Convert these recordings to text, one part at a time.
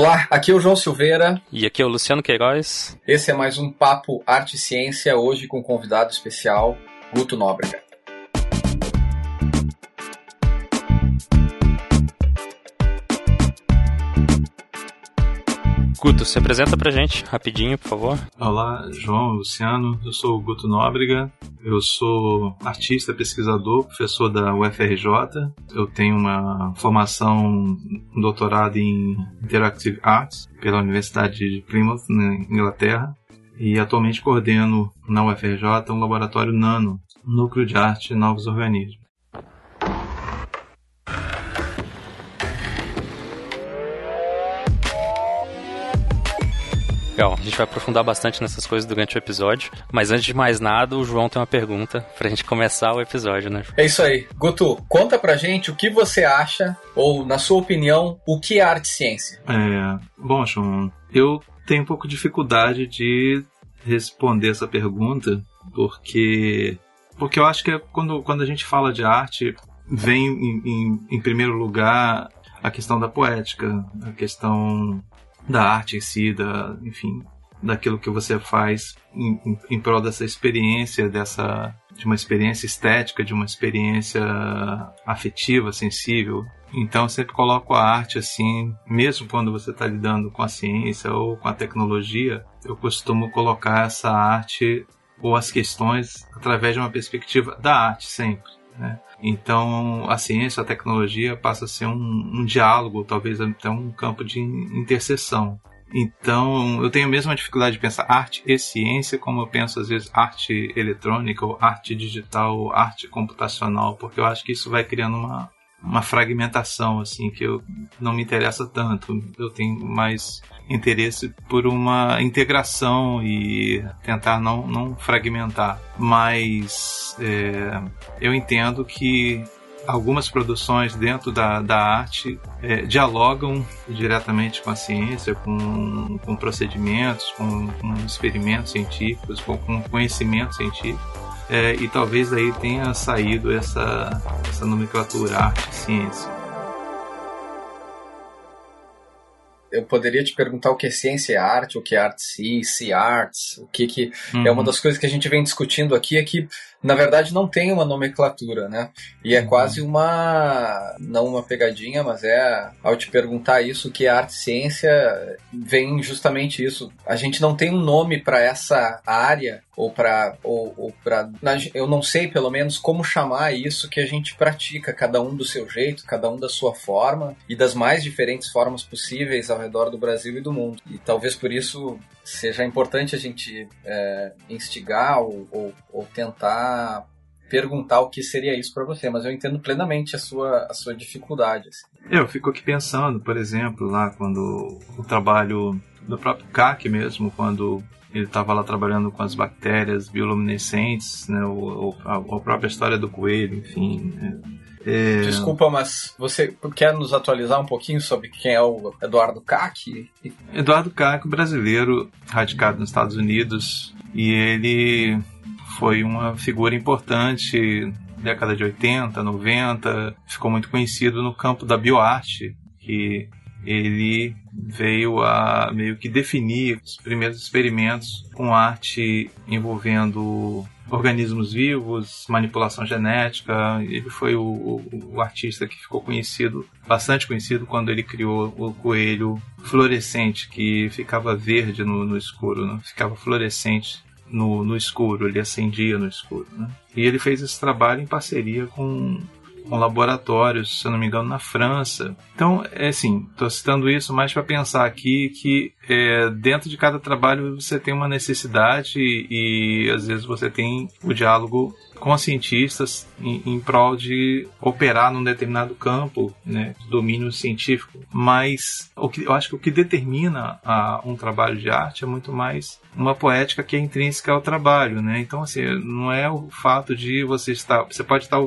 Olá, aqui é o João Silveira. E aqui é o Luciano Queiroz. Esse é mais um Papo Arte e Ciência, hoje com um convidado especial, Guto Nóbrega. Guto, se apresenta pra gente rapidinho, por favor. Olá, João, Luciano. Eu sou o Guto Nóbrega. Eu sou artista, pesquisador, professor da UFRJ. Eu tenho uma formação, um doutorado em Interactive Arts pela Universidade de Plymouth, na Inglaterra. E atualmente coordeno na UFRJ um laboratório nano, Núcleo de Arte e Novos Organismos. Legal, a gente vai aprofundar bastante nessas coisas durante o episódio. Mas antes de mais nada, o João tem uma pergunta pra gente começar o episódio, né? É isso aí. Guto, conta pra gente o que você acha, ou na sua opinião, o que é arte e ciência? É, bom, João, eu tenho um pouco de dificuldade de responder essa pergunta, porque porque eu acho que é quando, quando a gente fala de arte, vem em, em, em primeiro lugar a questão da poética, a questão da arte em si, da, enfim, daquilo que você faz em, em, em prol dessa experiência, dessa de uma experiência estética, de uma experiência afetiva, sensível. Então eu sempre coloco a arte assim, mesmo quando você está lidando com a ciência ou com a tecnologia, eu costumo colocar essa arte ou as questões através de uma perspectiva da arte sempre. Né? Então, a ciência, a tecnologia passa a ser um, um diálogo, talvez até um campo de interseção. Então, eu tenho a mesma dificuldade de pensar arte e ciência, como eu penso às vezes arte eletrônica, ou arte digital, ou arte computacional, porque eu acho que isso vai criando uma, uma fragmentação, assim, que eu não me interessa tanto. Eu tenho mais interesse por uma integração e tentar não, não fragmentar. Mas é, eu entendo que algumas produções dentro da, da arte é, dialogam diretamente com a ciência, com, com procedimentos, com, com experimentos científicos, com, com conhecimento científico. É, e talvez aí tenha saído essa, essa nomenclatura arte-ciência. eu poderia te perguntar o que é ciência e arte, o que é arte se arts, o que que é uma uhum. das coisas que a gente vem discutindo aqui é que na verdade não tem uma nomenclatura, né? E é uhum. quase uma não uma pegadinha, mas é ao te perguntar isso o que é arte e ciência vem justamente isso. A gente não tem um nome para essa área ou para ou, ou para eu não sei pelo menos como chamar isso que a gente pratica, cada um do seu jeito, cada um da sua forma e das mais diferentes formas possíveis ao redor do Brasil e do mundo. E talvez por isso seja importante a gente é, instigar ou, ou, ou tentar perguntar o que seria isso para você, mas eu entendo plenamente a sua, a sua dificuldade. Assim. Eu fico aqui pensando, por exemplo, lá quando o trabalho do próprio CAC mesmo, quando ele estava lá trabalhando com as bactérias bioluminescentes, né, ou, a, a, própria história do coelho, enfim. Né, é... Desculpa, mas você quer nos atualizar um pouquinho sobre quem é o Eduardo Cac? Eduardo Cac, brasileiro, radicado nos Estados Unidos, e ele foi uma figura importante década de 80, 90, ficou muito conhecido no campo da bioarte, que ele veio a meio que definir os primeiros experimentos com arte envolvendo organismos vivos, manipulação genética. Ele foi o, o, o, artista que ficou conhecido, bastante conhecido, quando ele criou o coelho fluorescente, que ficava verde no, no escuro, né? ficava fluorescente no, no escuro, ele acendia no escuro. Né? E ele fez esse trabalho em parceria com com laboratórios, se eu não me engano, na França. Então, é assim, estou citando isso mais para pensar aqui que é, dentro de cada trabalho você tem uma necessidade e, e às vezes você tem o diálogo com os cientistas em, em prol de operar num determinado campo, né, domínio científico. Mas o que, eu acho que o que determina a, um trabalho de arte é muito mais uma poética que é intrínseca ao trabalho, né? Então, assim, não é o fato de você estar, você pode estar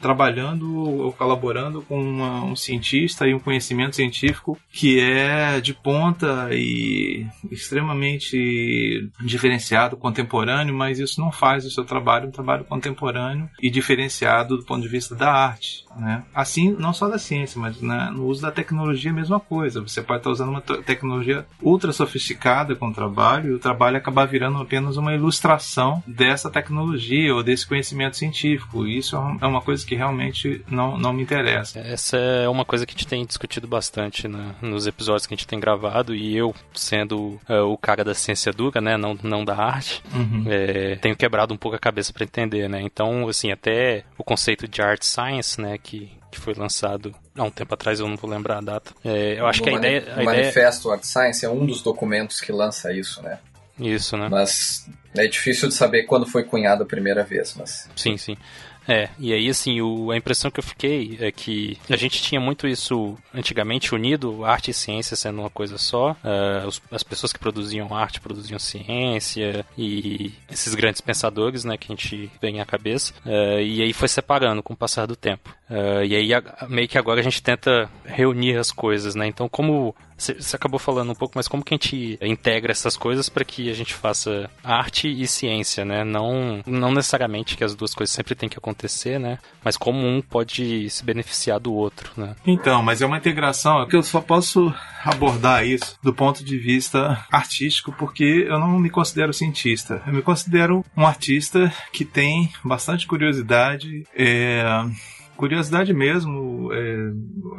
trabalhando ou colaborando com uma, um cientista e um conhecimento científico que é de ponta e extremamente diferenciado, contemporâneo, mas isso não faz o seu trabalho um trabalho contemporâneo e diferenciado do ponto de vista da arte. Né? Assim, não só da ciência, mas né, no uso da tecnologia, a mesma coisa. Você pode estar usando uma tecnologia ultra sofisticada com o trabalho e o trabalho acabar virando apenas uma ilustração dessa tecnologia ou desse conhecimento científico. E isso é uma coisa que realmente não, não me interessa. Essa é uma coisa que a gente tem discutido bastante né, nos episódios que a gente tem gravado e eu, sendo uh, o cara da ciência dura, né, não, não da arte, uhum. é, tenho quebrado um pouco a cabeça para entender, né? Então, assim, até o conceito de art science, né, que, que foi lançado há um tempo atrás, eu não vou lembrar a data. É, eu acho que a ideia. A o ideia... Manifesto Art Science é um dos documentos que lança isso, né? Isso, né? Mas é difícil de saber quando foi cunhado a primeira vez, mas. Sim, sim. É, e aí assim, o, a impressão que eu fiquei é que a gente tinha muito isso antigamente unido, arte e ciência sendo uma coisa só. Uh, os, as pessoas que produziam arte produziam ciência e esses grandes pensadores, né, que a gente vem à cabeça. Uh, e aí foi separando com o passar do tempo. Uh, e aí meio que agora a gente tenta reunir as coisas, né? Então como você acabou falando um pouco, mas como que a gente integra essas coisas para que a gente faça arte e ciência, né? Não, não necessariamente que as duas coisas sempre têm que acontecer, né? Mas como um pode se beneficiar do outro, né? Então, mas é uma integração, é que eu só posso abordar isso do ponto de vista artístico, porque eu não me considero cientista. Eu me considero um artista que tem bastante curiosidade, é, curiosidade mesmo, é,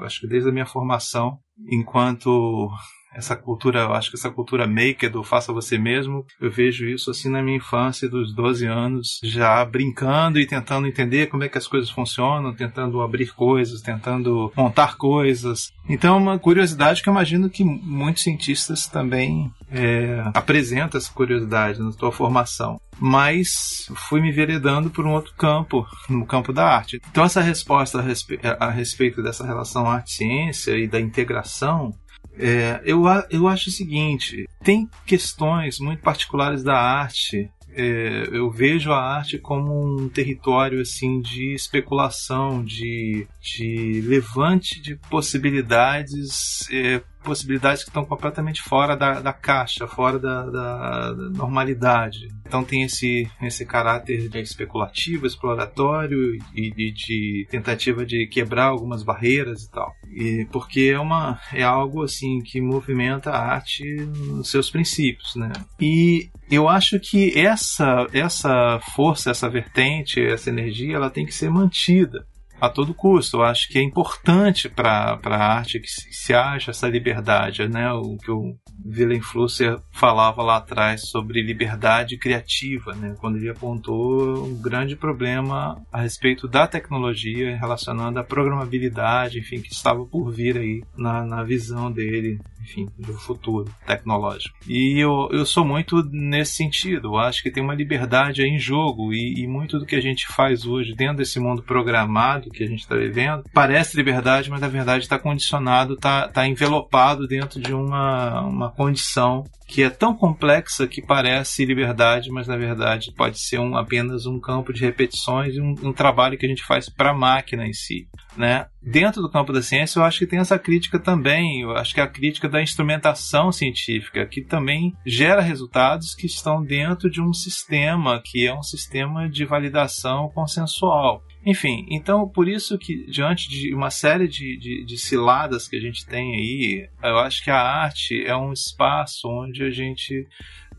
acho que desde a minha formação, enquanto essa cultura, eu acho que essa cultura maker do faça você mesmo, eu vejo isso assim na minha infância, dos 12 anos, já brincando e tentando entender como é que as coisas funcionam, tentando abrir coisas, tentando montar coisas. Então, é uma curiosidade que eu imagino que muitos cientistas também é, apresentam essa curiosidade na sua formação. Mas fui me veredando por um outro campo, no campo da arte. Então, essa resposta a, respe a respeito dessa relação arte-ciência e da integração é, eu, eu acho o seguinte: tem questões muito particulares da arte. É, eu vejo a arte como um território assim de especulação, de, de levante de possibilidades é, possibilidades que estão completamente fora da, da caixa, fora da, da, da, normalidade. Então tem esse, esse caráter especulativo, exploratório e de, de, tentativa de quebrar algumas barreiras e tal. E porque é uma é algo assim que movimenta a arte nos seus princípios, né? E eu acho que essa essa força, essa vertente, essa energia, ela tem que ser mantida a todo custo. Eu acho que é importante para a arte que se, se essa liberdade, né? O que o Willem Flusser falava lá atrás sobre liberdade criativa, né? Quando ele apontou um grande problema a respeito da tecnologia relacionada à programabilidade, enfim, que estava por vir aí na, na visão dele enfim, do futuro tecnológico. E eu, eu sou muito nesse sentido. Eu acho que tem uma liberdade aí em jogo e, e muito do que a gente faz hoje dentro desse mundo programado que a gente está vivendo parece liberdade, mas na verdade está condicionado, está tá envelopado dentro de uma, uma condição que é tão complexa que parece liberdade, mas na verdade pode ser um, apenas um campo de repetições e um, um trabalho que a gente faz para a máquina em si. Né? Dentro do campo da ciência, eu acho que tem essa crítica também. Eu acho que é a crítica da instrumentação científica, que também gera resultados que estão dentro de um sistema que é um sistema de validação consensual. Enfim, então por isso que diante de uma série de, de, de, ciladas que a gente tem aí, eu acho que a arte é um espaço onde a gente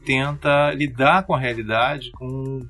tenta lidar com a realidade, com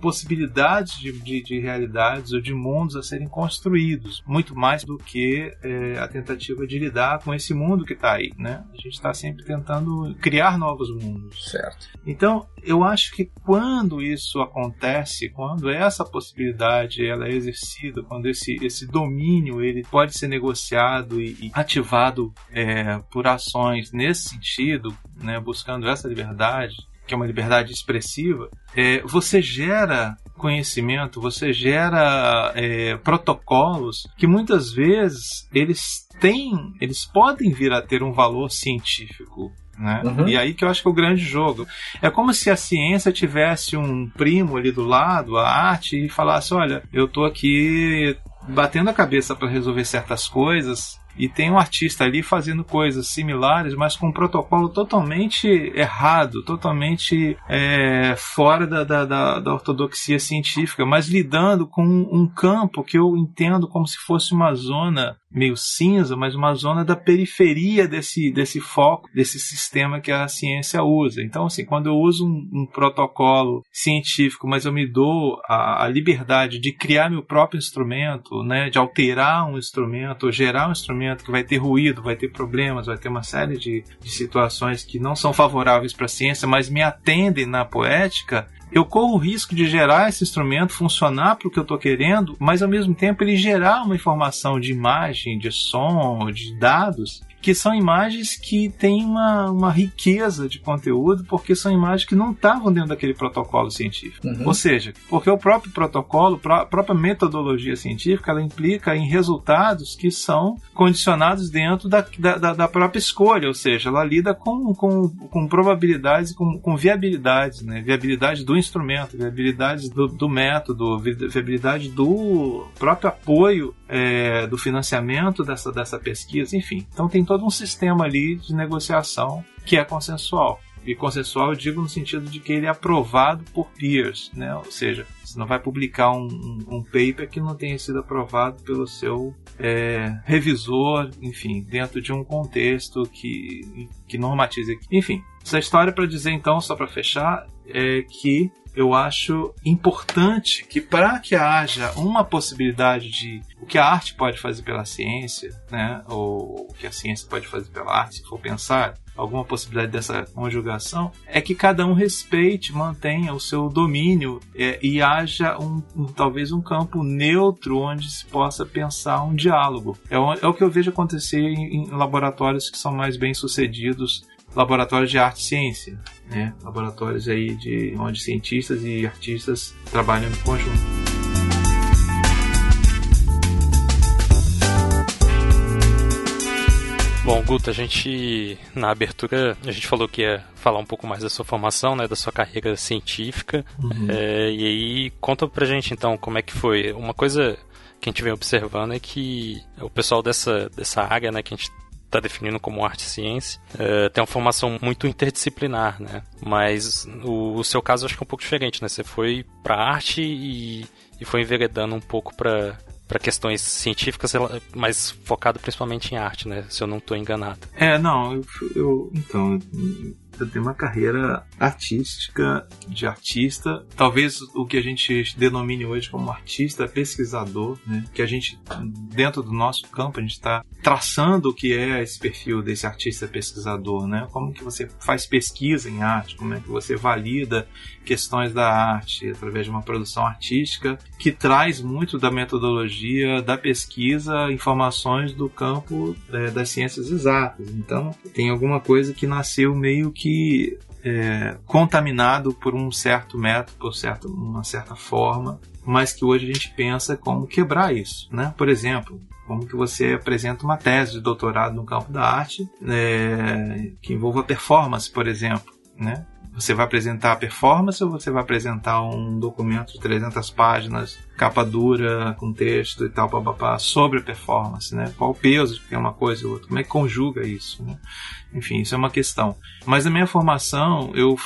possibilidades de, de, de, realidades ou de mundos a serem construídos, muito mais do que é, a tentativa de lidar com esse mundo que está aí, né? A gente está sempre tentando criar novos mundos. Certo. Então, eu acho que quando isso acontece, quando essa possibilidade ela é exercida, quando esse, esse domínio ele pode ser negociado e, e ativado é, por ações nesse sentido, né, buscando essa liberdade, que é uma liberdade expressiva, é, você gera conhecimento, você gera é, protocolos que muitas vezes eles têm, eles podem vir a ter um valor científico. Né? Uhum. E aí que eu acho que é o grande jogo. É como se a ciência tivesse um primo ali do lado, a arte, e falasse: olha, eu tô aqui batendo a cabeça para resolver certas coisas e tem um artista ali fazendo coisas similares, mas com um protocolo totalmente errado, totalmente é, fora da, da, da, da, ortodoxia científica, mas lidando com um campo que eu entendo como se fosse uma zona meio cinza, mas uma zona da periferia desse, desse foco, desse sistema que a ciência usa. Então, assim, quando eu uso um, um protocolo científico, mas eu me dou a, a, liberdade de criar meu próprio instrumento, né, de alterar um instrumento, gerar um instrumento que vai ter ruído, vai ter problemas, vai ter uma série de, de situações que não são favoráveis para a ciência, mas me atendem na poética, eu corro o risco de gerar esse instrumento funcionar para o que eu estou querendo, mas ao mesmo tempo ele gerar uma informação de imagem, de som, de dados que são imagens que têm uma, uma riqueza de conteúdo, porque são imagens que não estavam dentro daquele protocolo científico. Uhum. Ou seja, porque o próprio protocolo, a própria metodologia científica, ela implica em resultados que são condicionados dentro da, da, da própria escolha, ou seja, ela lida com, com, com probabilidades, com, com viabilidades, né? viabilidade do instrumento, viabilidade do, do método, viabilidade do próprio apoio é, do financiamento dessa, dessa pesquisa, enfim. Então tem todo um sistema ali de negociação que é consensual. E consensual eu digo no sentido de que ele é aprovado por peers, né? ou seja, você não vai publicar um, um, um paper que não tenha sido aprovado pelo seu é, revisor, enfim, dentro de um contexto que, que normatize. Enfim, essa história para dizer então, só para fechar, é que eu acho importante que para que haja uma possibilidade de o que a arte pode fazer pela ciência, né, ou o que a ciência pode fazer pela arte, se for pensar alguma possibilidade dessa conjugação, é que cada um respeite, mantenha o seu domínio é, e haja um, um, talvez um campo neutro onde se possa pensar um diálogo. É o, é o que eu vejo acontecer em, em laboratórios que são mais bem sucedidos laboratórios de arte e ciência, né? laboratórios aí de onde cientistas e artistas trabalham em conjunto. Bom, Guto, a gente na abertura a gente falou que ia falar um pouco mais da sua formação, né, da sua carreira científica. Uhum. É, e aí conta pra gente então como é que foi. Uma coisa que a gente vem observando é que o pessoal dessa, dessa área, né, que a gente está definindo como arte e ciência, uh, tem uma formação muito interdisciplinar, né? Mas o, o, seu caso acho que é um pouco diferente, né? Você foi para arte e, e foi enveredando um pouco para para questões científicas, mas focado principalmente em arte, né? Se eu não estou enganado. É, não, eu, eu então eu tenho uma carreira artística, de artista, talvez o que a gente denomine hoje como artista pesquisador, né? que a gente, dentro do nosso campo, a gente está traçando o que é esse perfil desse artista pesquisador, né? como que você faz pesquisa em arte, como é que você valida questões da arte através de uma produção artística que traz muito da metodologia da pesquisa, informações do campo é, das ciências exatas. Então, tem alguma coisa que nasceu meio que que é, contaminado por um certo método, por certo, uma certa forma, mas que hoje a gente pensa como quebrar isso, né? Por exemplo, como que você apresenta uma tese de doutorado no campo da arte é, que envolva performance, por exemplo, né? Você vai apresentar a performance ou você vai apresentar um documento de 300 páginas, capa dura, com texto e tal, papapá, sobre a performance, né? Qual o peso que tem uma coisa e outra? Como é que conjuga isso, né? Enfim, isso é uma questão. Mas na minha formação, eu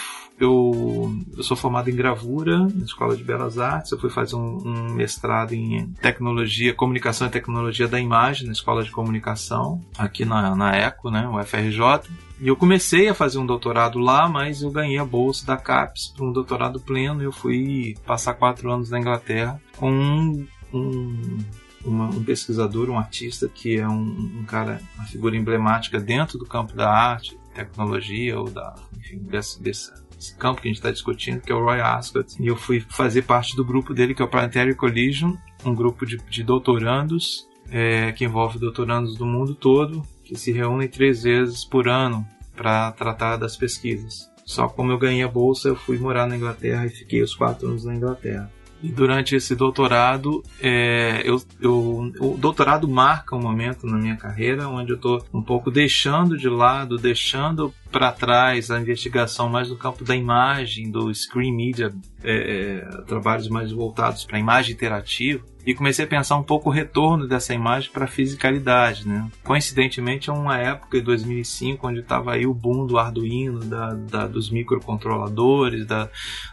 eu, eu sou formado em gravura na Escola de Belas Artes. Eu fui fazer um, um, mestrado em tecnologia, comunicação e tecnologia da imagem na Escola de Comunicação, aqui na, na ECO, né, o FRJ. E eu comecei a fazer um doutorado lá, mas eu ganhei a bolsa da CAPES para um doutorado pleno. Eu fui passar quatro anos na Inglaterra com um, um uma, um pesquisador, um artista que é um, um, cara, uma figura emblemática dentro do campo da arte, tecnologia ou da, enfim, desse, desse, desse campo que a gente está discutindo, que é o Roy Ascott. E eu fui fazer parte do grupo dele, que é o Planetary Collision, um grupo de, de doutorandos é, que envolve doutorandos do mundo todo, que se reúnem três vezes por ano para tratar das pesquisas. Só como eu ganhei a bolsa, eu fui morar na Inglaterra e fiquei os quatro anos na Inglaterra. E durante esse doutorado, é, eu, eu, o doutorado marca um momento na minha carreira onde eu estou um pouco deixando de lado, deixando para trás a investigação mais no campo da imagem, do screen media, é, é, trabalhos mais voltados para imagem interativa e comecei a pensar um pouco o retorno dessa imagem para a fisicalidade, né? Coincidentemente é uma época de 2005 onde estava aí o boom do Arduino, da, da dos microcontroladores, da,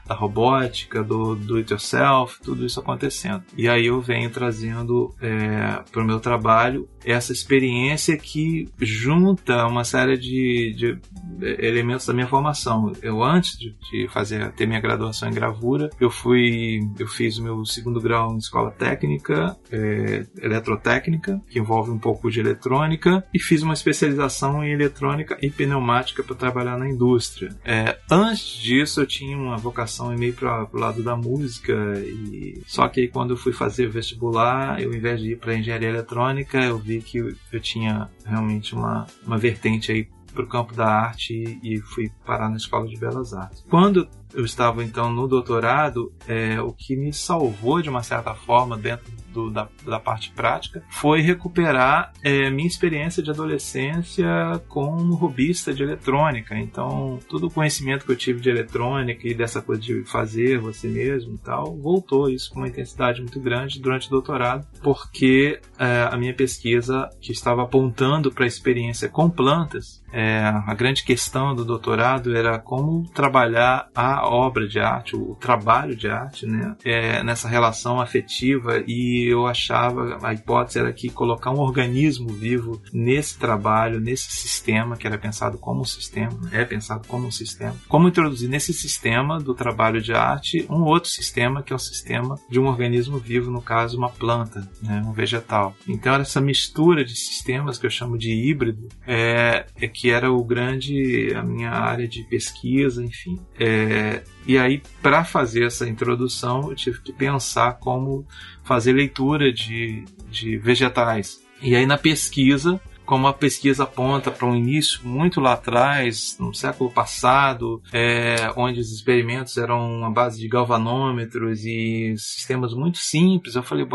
da robótica, do do it yourself, tudo isso acontecendo. E aí eu venho trazendo é, para o meu trabalho essa experiência que junta uma série de, de elementos da minha formação. Eu antes de, de fazer ter minha graduação em gravura, eu fui eu fiz o meu segundo grau em escola técnica é, eletrotécnica, que envolve um pouco de eletrônica, e fiz uma especialização em eletrônica e pneumática para trabalhar na indústria. É, antes disso, eu tinha uma vocação meio para o lado da música, e só que aí, quando eu fui fazer vestibular, eu, ao invés de ir para engenharia eletrônica, eu vi que eu tinha realmente uma, uma vertente aí para o campo da arte e fui parar na Escola de Belas Artes. Quando eu estava então no doutorado, é, o que me salvou de uma certa forma dentro do, da, da, parte prática foi recuperar é, minha experiência de adolescência como robista de eletrônica. Então, todo o conhecimento que eu tive de eletrônica e dessa coisa de fazer você mesmo e tal, voltou isso com uma intensidade muito grande durante o doutorado, porque é, a minha pesquisa que estava apontando para a experiência com plantas, é, a grande questão do doutorado era como trabalhar a obra de arte, o trabalho de arte, né, é, nessa relação afetiva e eu achava, a hipótese era que colocar um organismo vivo nesse trabalho, nesse sistema, que era pensado como um sistema, é pensado como um sistema, como introduzir nesse sistema do trabalho de arte um outro sistema, que é o sistema de um organismo vivo, no caso, uma planta, né, um vegetal. Então, essa mistura de sistemas que eu chamo de híbrido, é, é que era o grande, a minha área de pesquisa, enfim. É, e aí, para fazer essa introdução, eu tive que pensar como fazer leitura de, de vegetais. E aí, na pesquisa, como a pesquisa aponta para um início muito lá atrás, no século passado, é, onde os experimentos eram uma base de galvanômetros e sistemas muito simples, eu falei,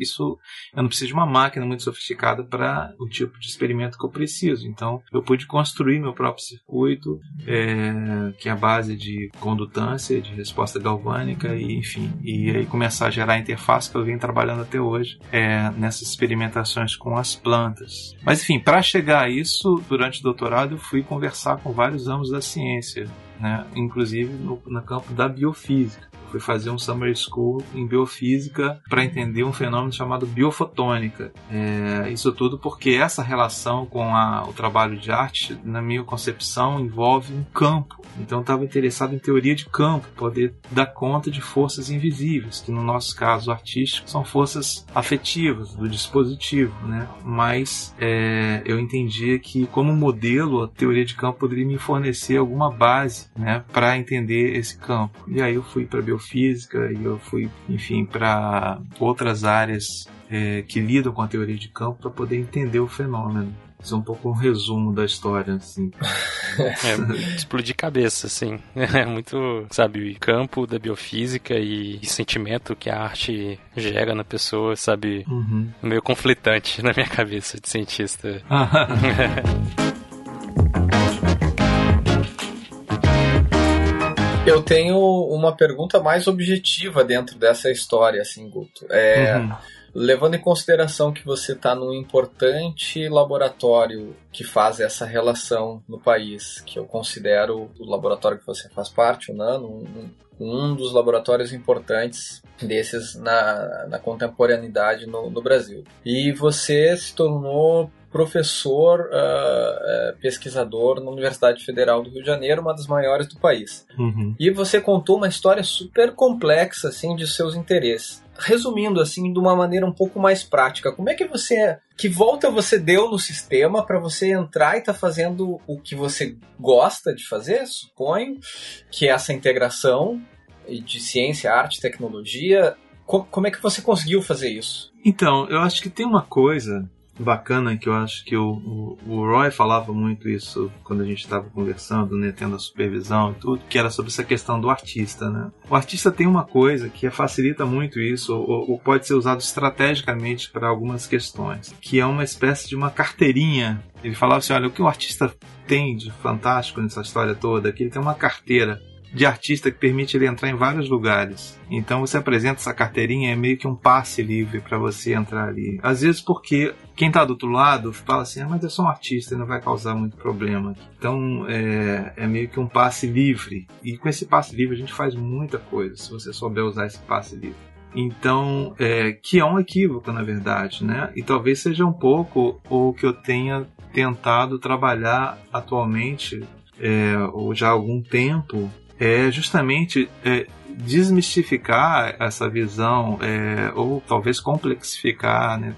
isso eu não preciso de uma máquina muito sofisticada para o tipo de experimento que eu preciso. Então, eu pude construir meu próprio circuito, é, que é a base de condutância, de resposta galvânica e, enfim, e aí começar a gerar a interface que eu venho trabalhando até hoje é, nessas experimentações com as plantas. Mas enfim, para chegar a isso, durante o doutorado eu fui conversar com vários ramos da ciência, né? inclusive no, no campo da biofísica fui fazer um summer school em biofísica para entender um fenômeno chamado biofotônica. É, isso tudo porque essa relação com a, o trabalho de arte, na minha concepção, envolve um campo. Então eu estava interessado em teoria de campo, poder dar conta de forças invisíveis, que no nosso caso artístico são forças afetivas do dispositivo, né? Mas é, eu entendia que como modelo a teoria de campo poderia me fornecer alguma base, né, para entender esse campo. E aí eu fui para biofísica biofísica e eu fui, enfim, para outras áreas é, que lidam com a teoria de campo para poder entender o fenômeno. Isso é um pouco um resumo da história, assim. É, explodir cabeça, assim. É muito, sabe, campo da biofísica e, e sentimento que a arte gera na pessoa, sabe? Uhum. Meio conflitante na minha cabeça de cientista. Eu tenho uma pergunta mais objetiva dentro dessa história, assim, Guto. É, uhum. Levando em consideração que você está num importante laboratório que faz essa relação no país, que eu considero o laboratório que você faz parte, o NANO, um, um dos laboratórios importantes desses na, na contemporaneidade no, no Brasil. E você se tornou professor, uh, pesquisador na Universidade Federal do Rio de Janeiro, uma das maiores do país. Uhum. E você contou uma história super complexa, assim, de seus interesses. Resumindo, assim, de uma maneira um pouco mais prática, como é que você, que volta você deu no sistema para você entrar e estar tá fazendo o que você gosta de fazer, suponho, que é essa integração de ciência, arte, tecnologia. Como é que você conseguiu fazer isso? Então, eu acho que tem uma coisa bacana que eu acho que o, o, o Roy falava muito isso quando a gente estava conversando, né, tendo a supervisão e tudo, que era sobre essa questão do artista, né? O artista tem uma coisa que facilita muito isso, ou, ou pode ser usado estrategicamente para algumas questões, que é uma espécie de uma carteirinha. Ele falava assim, olha, o que o artista tem de fantástico nessa história toda é que ele tem uma carteira de artista que permite ele entrar em vários lugares. Então você apresenta essa carteirinha, é meio que um passe livre para você entrar ali. Às vezes porque quem está do outro lado fala assim, ah, mas eu sou um artista e não vai causar muito problema. Então é, é meio que um passe livre. E com esse passe livre a gente faz muita coisa, se você souber usar esse passe livre. Então, é, que é um equívoco, na verdade, né? E talvez seja um pouco o que eu tenha tentado trabalhar atualmente, é, ou já há algum tempo, é justamente é, desmistificar essa visão, é, ou talvez complexificar né,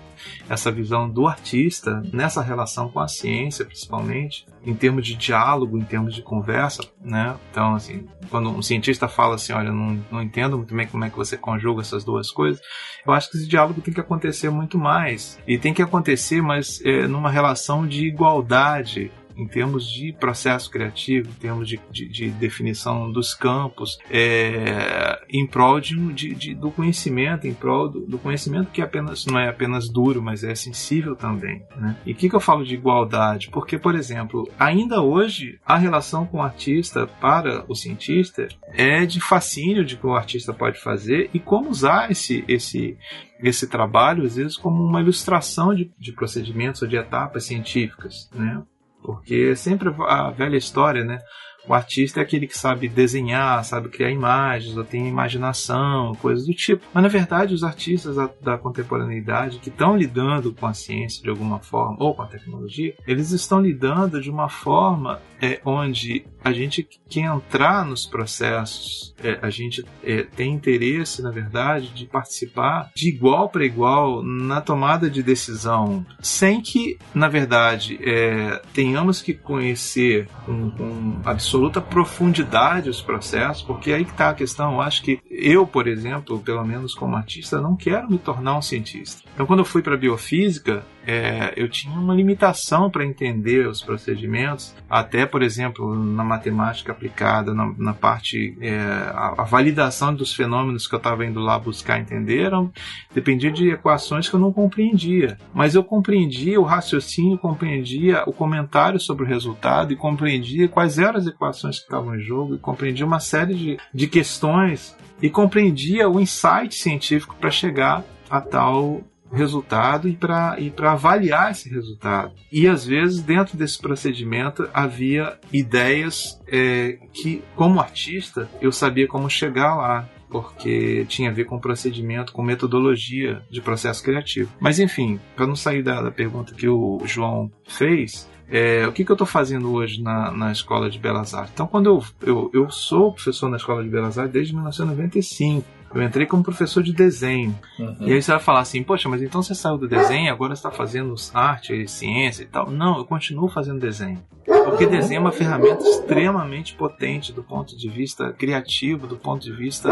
essa visão do artista nessa relação com a ciência, principalmente, em termos de diálogo, em termos de conversa. Né? Então, assim, quando um cientista fala assim: Olha, não, não entendo muito bem como é que você conjuga essas duas coisas, eu acho que esse diálogo tem que acontecer muito mais. E tem que acontecer, mas é, numa relação de igualdade em termos de processo criativo, em termos de, de, de definição dos campos, é, em prol de, de, do conhecimento, em prol do, do, conhecimento que apenas, não é apenas duro, mas é sensível também. Né? E o que, que eu falo de igualdade? Porque, por exemplo, ainda hoje a relação com o artista para o cientista é de fascínio de que o artista pode fazer e como usar esse, esse esse trabalho, às vezes, como uma ilustração de, de procedimentos ou de etapas científicas. Né? Porque sempre a velha história, né? O artista é aquele que sabe desenhar, sabe criar imagens, ou tem imaginação, coisas do tipo. Mas na verdade, os artistas da, da contemporaneidade que estão lidando com a ciência de alguma forma, ou com a tecnologia, eles estão lidando de uma forma é, onde a gente quer entrar nos processos, é, a gente é, tem interesse, na verdade, de participar de igual para igual na tomada de decisão, sem que, na verdade, é, tenhamos que conhecer com, com absoluta profundidade os processos, porque aí está a questão. Eu acho que eu, por exemplo, pelo menos como artista, não quero me tornar um cientista. Então, quando eu fui para biofísica, é, eu tinha uma limitação para entender os procedimentos, até, por exemplo, na matemática aplicada, na, na parte, é, a, a, validação dos fenômenos que eu estava indo lá buscar entender, eram, dependia de equações que eu não compreendia. Mas eu compreendia o raciocínio, compreendia o comentário sobre o resultado e compreendia quais eram as equações que estavam em jogo e compreendia uma série de, de questões e compreendia o insight científico para chegar a tal resultado e para e avaliar esse resultado. E às vezes, dentro desse procedimento, havia ideias é, que, como artista, eu sabia como chegar lá porque tinha a ver com procedimento, com metodologia de processo criativo. Mas enfim, para não sair da, da, pergunta que o João fez, é, o que, que eu estou fazendo hoje na, na Escola de Belas Artes? Então, quando eu, eu, eu sou professor na Escola de Belas Artes desde 1995. Eu entrei como professor de desenho. Uhum. E aí você vai falar assim, poxa, mas então você saiu do desenho agora está fazendo arte, ciência e tal. Não, eu continuo fazendo desenho. Porque desenho é uma ferramenta extremamente potente do ponto de vista criativo, do ponto de vista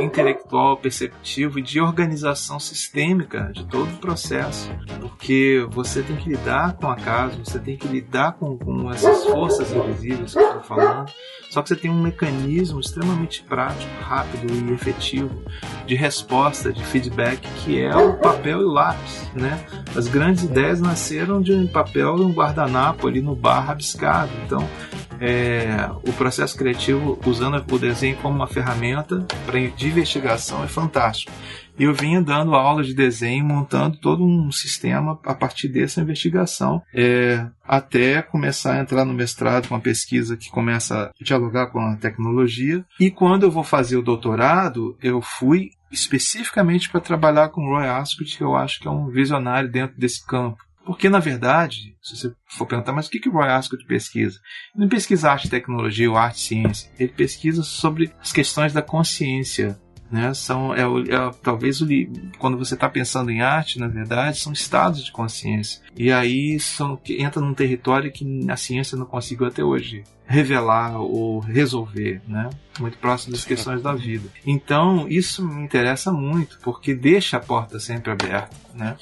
intelectual, perceptivo e de organização sistêmica de todo o processo. Porque você tem que lidar com a casa, você tem que lidar com, com essas forças invisíveis que eu estou falando. Só que você tem um mecanismo extremamente prático, rápido e efetivo de resposta, de feedback, que é o papel e o lápis. Né? As grandes ideias nasceram de um papel e um guardanapo ali no bar rabiscado. Então, é, o processo criativo usando o desenho como uma ferramenta para de investigação é fantástico. Eu vinha dando aula de desenho, montando todo um sistema a partir dessa investigação, é, até começar a entrar no mestrado com a pesquisa que começa a dialogar com a tecnologia. E quando eu vou fazer o doutorado, eu fui especificamente para trabalhar com Roy Ascott, que eu acho que é um visionário dentro desse campo. Porque, na verdade, se você for perguntar, mas o que, que o Roy Ascott pesquisa? Ele não pesquisa arte e tecnologia ou arte e ciência. Ele pesquisa sobre as questões da consciência. Né? São, é, é talvez o, quando você está pensando em arte, na verdade, são estados de consciência. E aí são, entra num território que a ciência não conseguiu até hoje revelar ou resolver, né? Muito próximo das questões da vida. Então, isso me interessa muito, porque deixa a porta sempre aberta, né?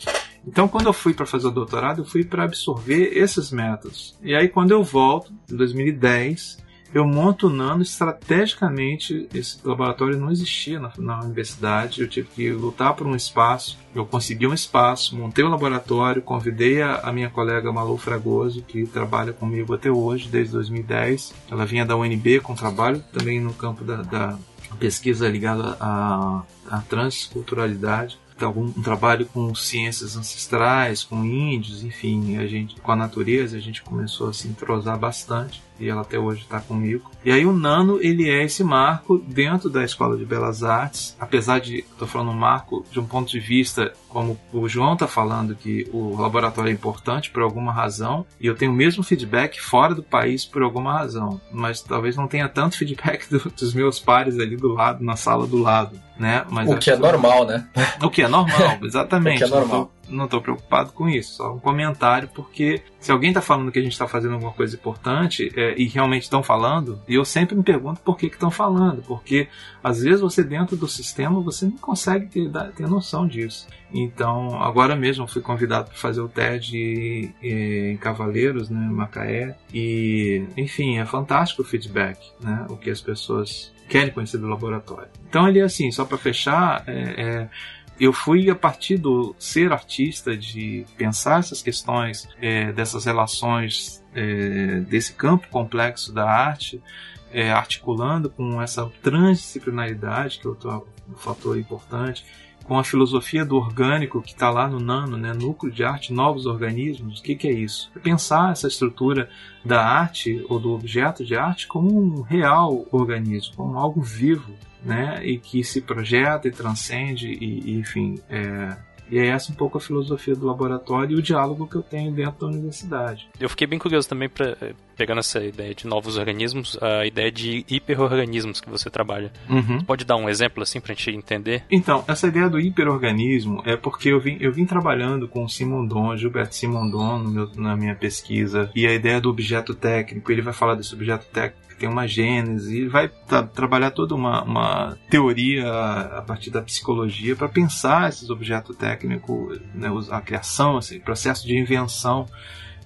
Então, quando eu fui para fazer o doutorado, eu fui para absorver esses métodos. E aí, quando eu volto, em 2010, eu monto o Nano estrategicamente. Esse laboratório não existia na, na, universidade, eu tive que lutar por um espaço. Eu consegui um espaço, montei o um laboratório, convidei a, a, minha colega Malu Fragoso, que trabalha comigo até hoje, desde 2010. Ela vinha da UNB com trabalho também no campo da, da pesquisa ligada à, à transculturalidade algum um trabalho com ciências ancestrais, com índios, enfim, a gente com a natureza, a gente começou a se entrosar bastante e ela até hoje está comigo. E aí o Nano, ele é esse marco dentro da Escola de Belas Artes, apesar de, estou falando um marco de um ponto de vista, como o João está falando, que o laboratório é importante por alguma razão, e eu tenho o mesmo feedback fora do país por alguma razão, mas talvez não tenha tanto feedback do, dos meus pares ali do lado, na sala do lado, né? Mas o que é normal, né? O que é normal, exatamente. o que é normal não estou preocupado com isso, só um comentário, porque se alguém está falando que a gente está fazendo alguma coisa importante é, e realmente estão falando, e eu sempre me pergunto por que estão falando, porque às vezes você dentro do sistema você não consegue ter, ter noção disso. Então, agora mesmo fui convidado para fazer o TED em Cavaleiros, né, Macaé, e enfim, é fantástico o feedback, né, o que as pessoas querem conhecer do laboratório. Então, ele assim, só para fechar, é, é eu fui a partir do ser artista, de pensar essas questões é, dessas relações é, desse campo complexo da arte, é, articulando com essa transdisciplinaridade que é outro fator importante, com a filosofia do orgânico que está lá no nano, né, núcleo de arte, novos organismos. O que, que é isso? É pensar essa estrutura da arte ou do objeto de arte como um real organismo, como algo vivo né? E que se projeta e transcende e, e enfim, é, e é essa um pouco a filosofia do laboratório e o diálogo que eu tenho dentro da universidade. Eu fiquei bem curioso também, pra, pegando essa ideia de novos organismos, a ideia de hiperorganismos que você trabalha. Uhum. Pode dar um exemplo assim para a gente entender? Então, essa ideia do hiperorganismo é porque eu vim, eu vim trabalhando com o Simondon, Gilberto Simondon meu, na minha pesquisa, e a ideia do objeto técnico, ele vai falar desse objeto técnico tem uma gênese, e vai tra trabalhar toda uma, uma, teoria a partir da psicologia para pensar esses objetos técnicos, né, a criação, esse processo de invenção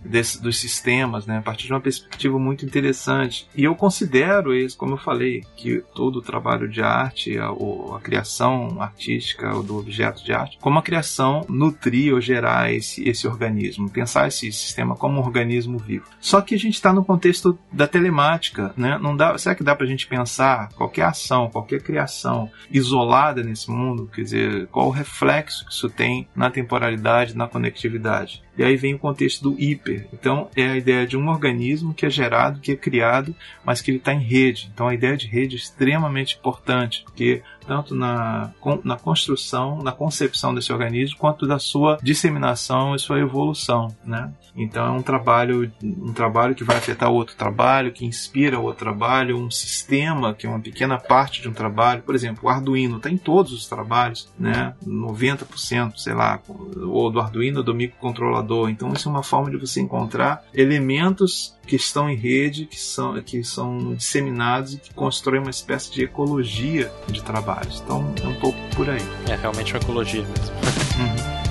desse, dos sistemas, né, a partir de uma perspectiva muito interessante. E eu considero isso, como eu falei, que todo o trabalho de arte, a, a criação artística do objeto de arte, como a criação nutrir ou gerar esse, esse organismo, pensar esse sistema como um organismo vivo. Só que a gente está no contexto da telemática, né? Não dá, será que dá para a gente pensar qualquer ação, qualquer criação isolada nesse mundo? Quer dizer, qual o reflexo que isso tem na temporalidade, na conectividade? E aí vem o contexto do hiper. Então é a ideia de um organismo que é gerado, que é criado, mas que ele está em rede. Então a ideia de rede é extremamente importante, porque tanto na, na construção, na concepção desse organismo, quanto da sua disseminação e sua evolução, né? Então é um trabalho, um trabalho que vai afetar outro trabalho, que inspira outro trabalho, um sistema que é uma pequena parte de um trabalho. Por exemplo, o Arduino está em todos os trabalhos, né? 90%, sei lá, ou do Arduino ou do microcontrolador. Então isso é uma forma de você encontrar elementos que estão em rede, que são, que são disseminados e que constroem uma espécie de ecologia de trabalhos. Então é um pouco por aí. É realmente uma ecologia mesmo. Uhum.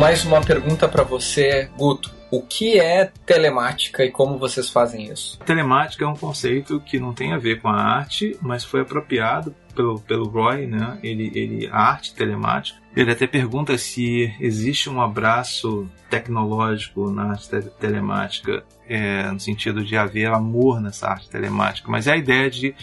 Mais uma pergunta para você, Guto. O que é telemática e como vocês fazem isso? Telemática é um conceito que não tem a ver com a arte, mas foi apropriado pelo, pelo Roy, né? Ele, ele, a arte telemática. Ele até pergunta se existe um abraço tecnológico na arte telemática, é, no sentido de haver amor nessa arte telemática, mas é a ideia de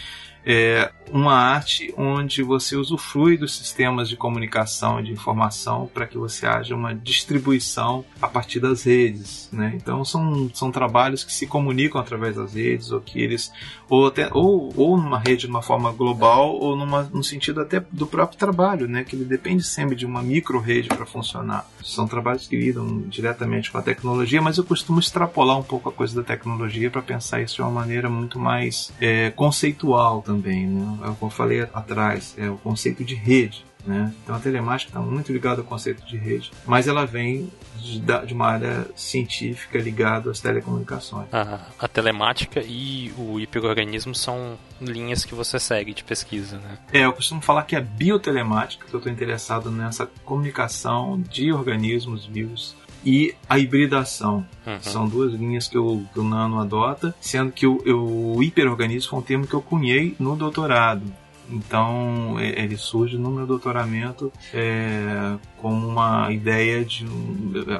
é, uma arte onde você usufrui dos sistemas de comunicação e de informação para que você haja uma distribuição a partir das redes. Né? Então são, são trabalhos que se comunicam através das redes, ou que eles ou, até, ou, ou numa rede de uma forma global, ou numa, no sentido até do próprio trabalho, né? que ele depende sempre de uma micro-rede para funcionar. São trabalhos que lidam diretamente com a tecnologia, mas eu costumo extrapolar um pouco a coisa da tecnologia para pensar isso de uma maneira muito mais é, conceitual também. Né? É o que eu falei atrás, é o conceito de rede. Né? Então a telemática está muito ligada ao conceito de rede, mas ela vem de, de uma área científica ligada às telecomunicações. A, a telemática e o hiperorganismo são linhas que você segue de pesquisa, né? É, eu costumo falar que é biotelemática, que eu estou interessado nessa comunicação de organismos vivos e a hibridação. Uhum. São duas linhas que, o, que o Nano adota, sendo que o, o hiperorganismo foi um termo que eu cunhei no doutorado. Então ele surge no meu doutoramento é, como uma ideia de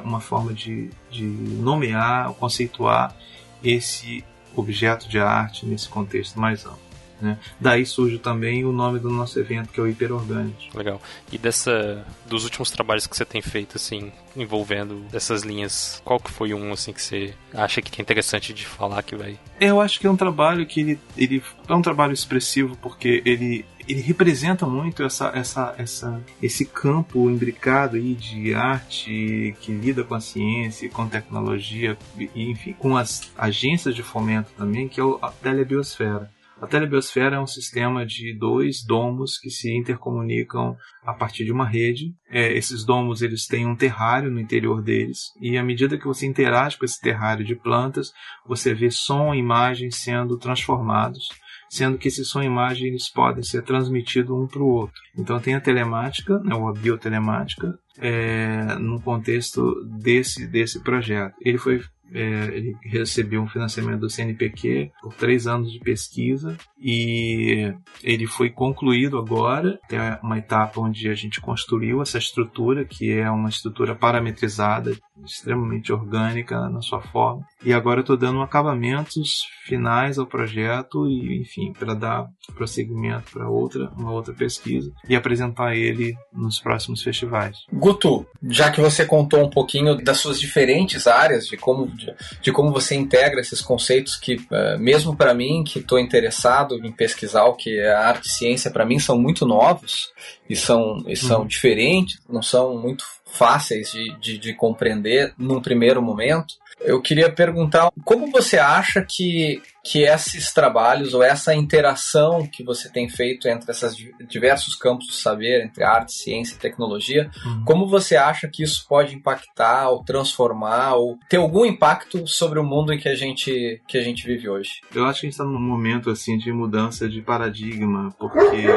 uma forma de, de nomear, conceituar esse objeto de arte nesse contexto mais amplo. Né? Daí surge também o nome do nosso evento, que é o Hiperorgânico. Legal. E dessa, dos últimos trabalhos que você tem feito, assim, envolvendo essas linhas, qual que foi um, assim, que você acha que é interessante de falar que vai... Eu acho que é um trabalho que ele, ele é um trabalho expressivo, porque ele ele representa muito essa, essa, essa, esse campo imbricado aí de arte que lida com a ciência, com tecnologia, e, enfim, com as agências de fomento também, que é a telebiosfera. A telebiosfera é um sistema de dois domos que se intercomunicam a partir de uma rede. É, esses domos eles têm um terrário no interior deles e à medida que você interage com esse terrário de plantas, você vê som e imagem sendo transformados sendo que esse som e imagem podem ser transmitidos um para o outro. Então tem a telemática, né, ou a biotelemática, é, no contexto desse, desse projeto. Ele foi é, ele recebeu um financiamento do CNPq por três anos de pesquisa e ele foi concluído agora. Tem uma etapa onde a gente construiu essa estrutura, que é uma estrutura parametrizada, extremamente orgânica na sua forma. E agora estou dando acabamentos finais ao projeto e, enfim, para dar prosseguimento para outra, uma outra pesquisa e apresentar ele nos próximos festivais. Guto, já que você contou um pouquinho das suas diferentes áreas, de como, de, de como você integra esses conceitos que, uh, mesmo para mim, que estou interessado em pesquisar o que é arte e ciência, para mim são muito novos e são, e são uhum. diferentes, não são muito fáceis de, de, de compreender num primeiro momento. Eu queria perguntar como você acha que, que esses trabalhos ou essa interação que você tem feito entre esses diversos campos do saber, entre arte, ciência e tecnologia, uhum. como você acha que isso pode impactar ou transformar ou ter algum impacto sobre o mundo em que a gente, que a gente vive hoje? Eu acho que a gente está num momento assim de mudança de paradigma, porque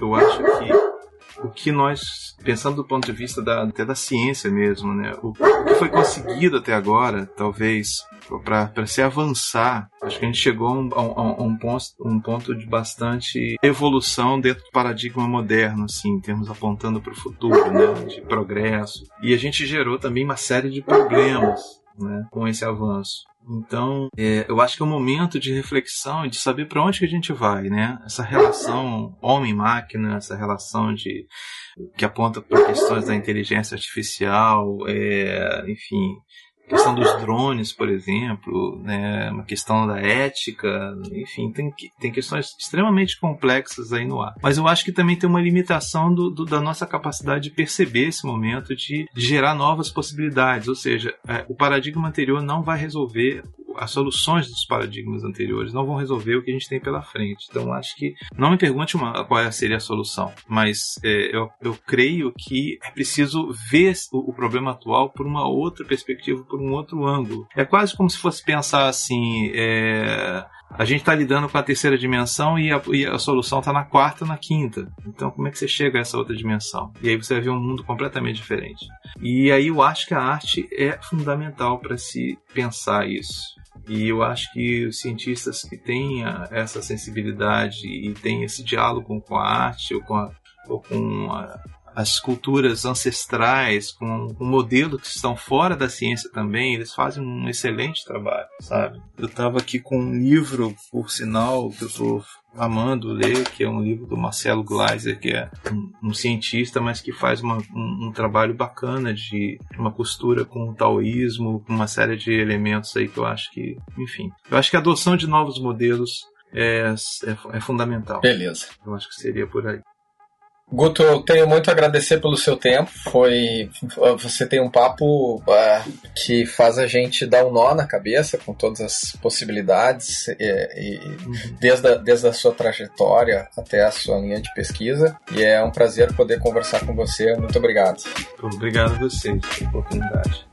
eu acho que o que nós, pensando do ponto de vista da, até da ciência mesmo, né? O, o que foi conseguido até agora, talvez, para se avançar, acho que a gente chegou a um, a um, ponto, um ponto de bastante evolução dentro do paradigma moderno, assim, em termos apontando para o futuro, né? De progresso. E a gente gerou também uma série de problemas, né? Com esse avanço. Então, é, eu acho que é um momento de reflexão e de saber para onde que a gente vai, né? Essa relação homem-máquina, essa relação de que aponta para questões da inteligência artificial, é, enfim, questão dos drones, por exemplo, né, uma questão da ética, enfim, tem, tem questões extremamente complexas aí no ar. Mas eu acho que também tem uma limitação do, do, da nossa capacidade de perceber esse momento, de, de gerar novas possibilidades, ou seja, é, o paradigma anterior não vai resolver as soluções dos paradigmas anteriores não vão resolver o que a gente tem pela frente. Então, acho que não me pergunte uma, qual seria a solução, mas é, eu, eu creio que é preciso ver o, o, problema atual por uma outra perspectiva, por um outro ângulo. É quase como se fosse pensar assim. É, a gente está lidando com a terceira dimensão e a, e a solução está na quarta, na quinta. Então, como é que você chega a essa outra dimensão? E aí você vai ver um mundo completamente diferente. E aí eu acho que a arte é fundamental para se pensar isso. E eu acho que os cientistas que têm essa sensibilidade e têm esse diálogo com a arte ou com, a, ou com a, as culturas ancestrais, com, com modelos que estão fora da ciência também, eles fazem um excelente trabalho, sabe? Eu estava aqui com um livro, por sinal, que eu estou amando ler, que é um livro do Marcelo Gleiser, que é um, um cientista, mas que faz uma, um, um, trabalho bacana de uma costura com o taoísmo, com uma série de elementos aí que eu acho que, enfim, eu acho que a adoção de novos modelos é, é, é fundamental. Beleza. Eu acho que seria por aí. Guto, eu tenho muito a agradecer pelo seu tempo. Foi você tem um papo uh, que faz a gente dar um nó na cabeça com todas as possibilidades e, e uhum. desde, a, desde a sua trajetória até a sua linha de pesquisa. E é um prazer poder conversar com você. Muito obrigado. Obrigado a vocês pela oportunidade.